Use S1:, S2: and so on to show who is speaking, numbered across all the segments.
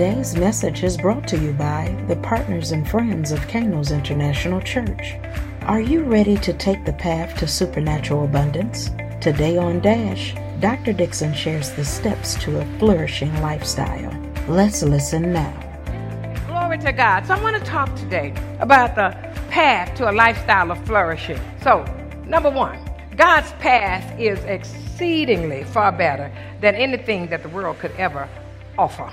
S1: Today's message is brought to you by the partners and friends of Canos International Church. Are you ready to take the path to supernatural abundance? Today on Dash, Dr. Dixon shares the steps to a flourishing lifestyle. Let's listen now.
S2: Glory to God. So I want to talk today about the path to a lifestyle of flourishing. So, number one, God's path is exceedingly far better than anything that the world could ever offer.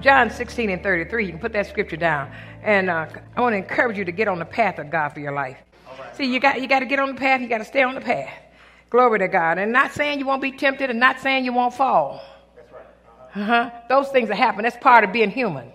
S2: John 16 and 33, you can put that scripture down. And uh, I want to encourage you to get on the path of God for your life. See, you got, you got to get on the path, you got to stay on the path. Glory to God. And not saying you won't be tempted and not saying you won't fall. That's right. Uh-huh. Those things that happen. That's part of being human.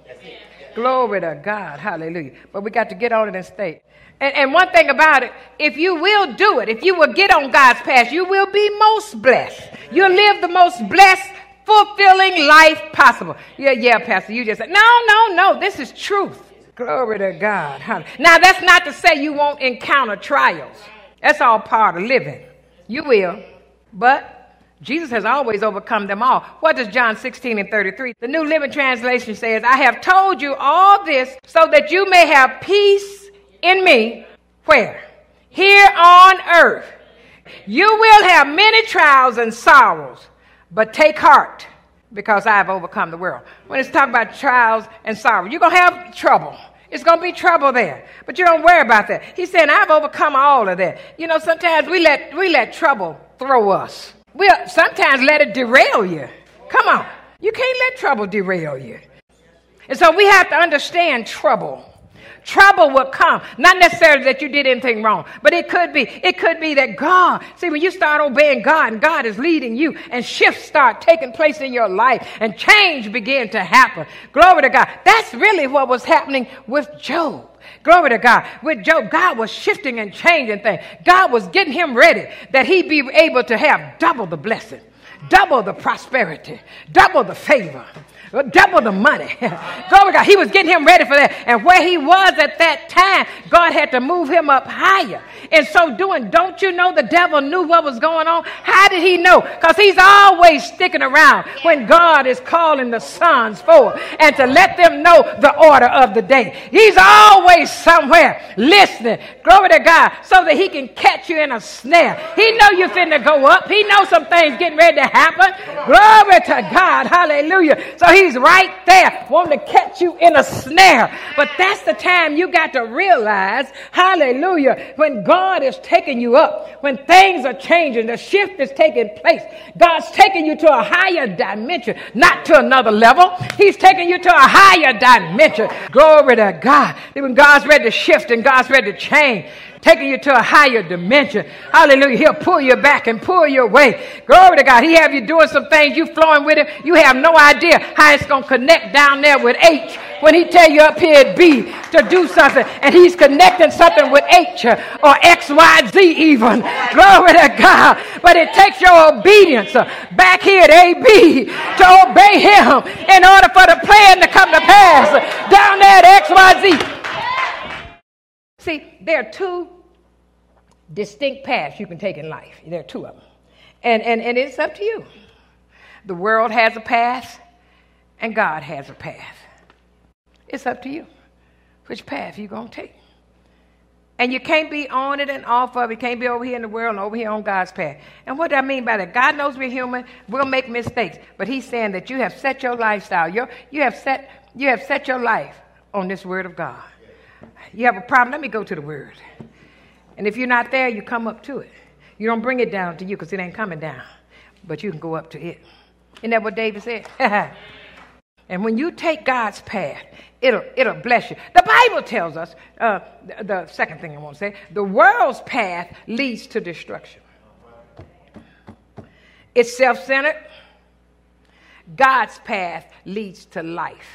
S2: Glory to God. Hallelujah. But we got to get on it and stay. And, and, one thing about it, if you will do it, if you will get on God's path, you will be most blessed. You'll live the most blessed, fulfilling life possible. Yeah, yeah, Pastor, you just said, no, no, no, this is truth. Glory to God. Now, that's not to say you won't encounter trials. That's all part of living. You will. But Jesus has always overcome them all. What does John 16 and 33? The New Living Translation says, I have told you all this so that you may have peace in me. Where? Here on earth. You will have many trials and sorrows, but take heart because I have overcome the world. When it's talking about trials and sorrow, you're going to have trouble. It's going to be trouble there. But you don't worry about that. He's saying, I've overcome all of that. You know, sometimes we let, we let trouble throw us. We'll sometimes let it derail you. Come on. You can't let trouble derail you. And so we have to understand trouble. Trouble will come. Not necessarily that you did anything wrong, but it could be. It could be that God, see, when you start obeying God and God is leading you and shifts start taking place in your life and change begin to happen. Glory to God. That's really what was happening with Job. Glory to God. With Job, God was shifting and changing things. God was getting him ready that he'd be able to have double the blessing, double the prosperity, double the favor double the money. Glory God. He was getting him ready for that. And where he was at that time, God had to move him up higher. In so doing, don't you know the devil knew what was going on? How did he know? Because he's always sticking around when God is calling the sons forward and to let them know the order of the day. He's always somewhere listening. Glory to God. So that he can catch you in a snare. He know you're finna go up. He knows some things getting ready to happen. Glory to God. Hallelujah. So he He's right there wanting to catch you in a snare. But that's the time you got to realize, hallelujah, when God is taking you up, when things are changing, the shift is taking place. God's taking you to a higher dimension, not to another level. He's taking you to a higher dimension. Glory to God. When God's ready to shift and God's ready to change, taking you to a higher dimension. Hallelujah. He'll pull you back and pull you away. Glory to God. He have you doing some things, you flowing with him. You have no idea how it's going to connect down there with H when he tell you up here at B to do something and he's connecting something with H uh, or X, Y, Z even. Glory to God. But it takes your obedience uh, back here at AB to obey him in order for the plan to come to pass down there at X, Y, Z. See, there are two distinct paths you can take in life. There are two of them. And, and, and it's up to you. The world has a path, and God has a path. It's up to you which path you're going to take. And you can't be on it and off of it. You can't be over here in the world and over here on God's path. And what do I mean by that? God knows we're human. We'll make mistakes. But He's saying that you have set your lifestyle. Your, you, have set, you have set your life on this Word of God. You have a problem, let me go to the word. And if you're not there, you come up to it. You don't bring it down to you because it ain't coming down, but you can go up to it. Isn't that what David said? and when you take God's path, it'll, it'll bless you. The Bible tells us, uh, the, the second thing I want to say, the world's path leads to destruction. It's self centered. God's path leads to life.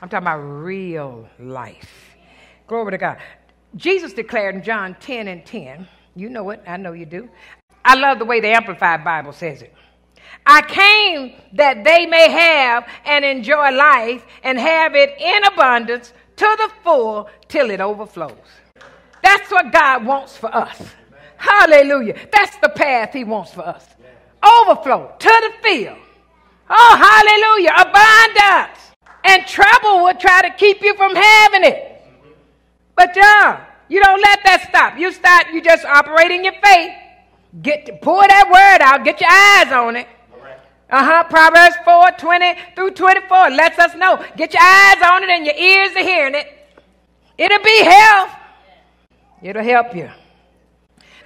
S2: I'm talking about real life. Glory to God. Jesus declared in John 10 and 10, you know it, I know you do. I love the way the Amplified Bible says it. I came that they may have and enjoy life and have it in abundance to the full till it overflows. That's what God wants for us. Hallelujah. That's the path He wants for us. Overflow to the field. Oh, hallelujah. Abundance. And trouble will try to keep you from having it. But yeah, you don't let that stop. You start, you just operate in your faith. Get pull that word out, get your eyes on it. Uh-huh. Proverbs 4, 20 through 24 lets us know. Get your eyes on it and your ears are hearing it. It'll be health. It'll help you.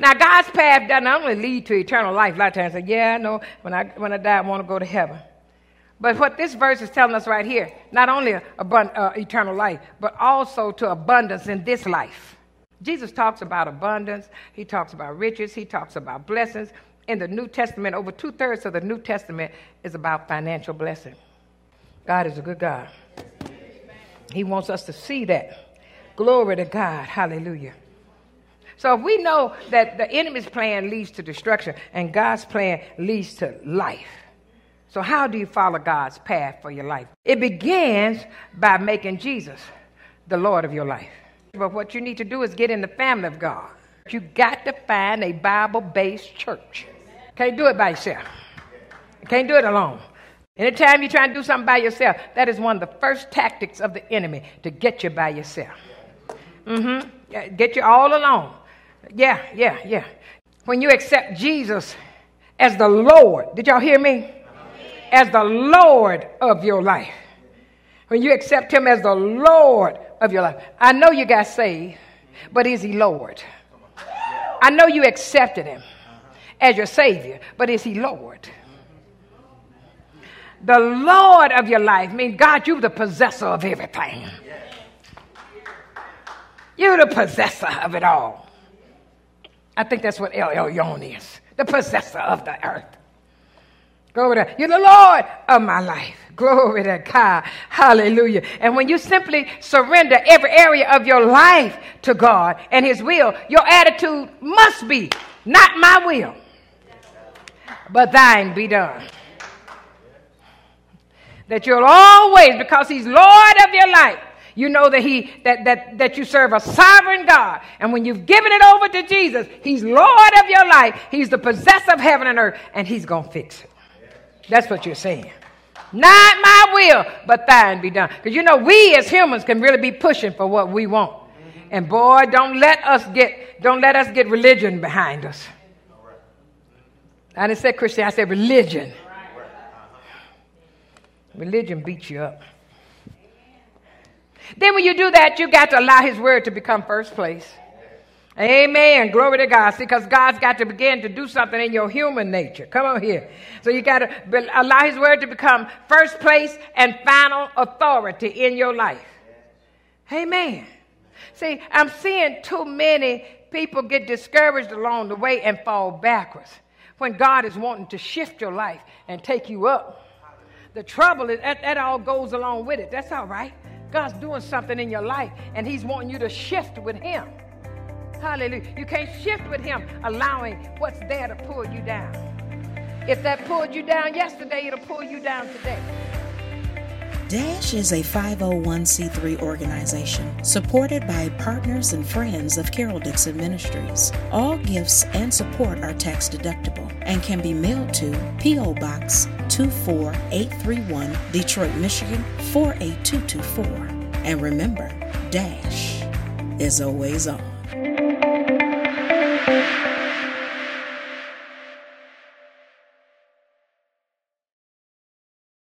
S2: Now, God's path doesn't only lead to eternal life. A lot of times I say, yeah, I know when I, when I die, I want to go to heaven. But what this verse is telling us right here, not only abund- uh, eternal life, but also to abundance in this life. Jesus talks about abundance, he talks about riches, he talks about blessings. In the New Testament, over two thirds of the New Testament is about financial blessing. God is a good God. He wants us to see that. Glory to God. Hallelujah. So if we know that the enemy's plan leads to destruction and God's plan leads to life, so how do you follow God's path for your life? It begins by making Jesus the Lord of your life. But what you need to do is get in the family of God. You got to find a Bible based church. Can't do it by yourself. can't do it alone. Anytime you're trying to do something by yourself, that is one of the first tactics of the enemy to get you by yourself. Mm-hmm. Get you all alone. Yeah, yeah, yeah. When you accept Jesus as the Lord, did y'all hear me? As the Lord of your life. When you accept Him as the Lord of your life. I know you got saved, but is He Lord? I know you accepted Him as your Savior, but is He Lord? The Lord of your life means God, you're the possessor of everything. You're the possessor of it all. I think that's what El Elyon is the possessor of the earth. Glory to You're the Lord of my life. Glory to God. Hallelujah. And when you simply surrender every area of your life to God and His will, your attitude must be not my will, but thine be done. That you'll always, because He's Lord of your life, you know that he that, that that you serve a sovereign God. And when you've given it over to Jesus, He's Lord of your life. He's the possessor of heaven and earth, and He's gonna fix it. That's what you're saying. Not my will, but thine be done. Because you know, we as humans can really be pushing for what we want. And boy, don't let us get don't let us get religion behind us. I didn't say Christian, I said religion. Religion beats you up. Then when you do that, you got to allow his word to become first place. Amen. Glory to God. See, because God's got to begin to do something in your human nature. Come on here. So you got to allow His word to become first place and final authority in your life. Amen. See, I'm seeing too many people get discouraged along the way and fall backwards when God is wanting to shift your life and take you up. The trouble is that, that all goes along with it. That's all right. God's doing something in your life and He's wanting you to shift with Him. Hallelujah. You can't shift with Him allowing what's there to pull you down. If that pulled you down yesterday, it'll pull you down today.
S1: DASH is a 501c3 organization supported by partners and friends of Carol Dixon Ministries. All gifts and support are tax deductible and can be mailed to P.O. Box 24831, Detroit, Michigan 48224. And remember, DASH is always on thank you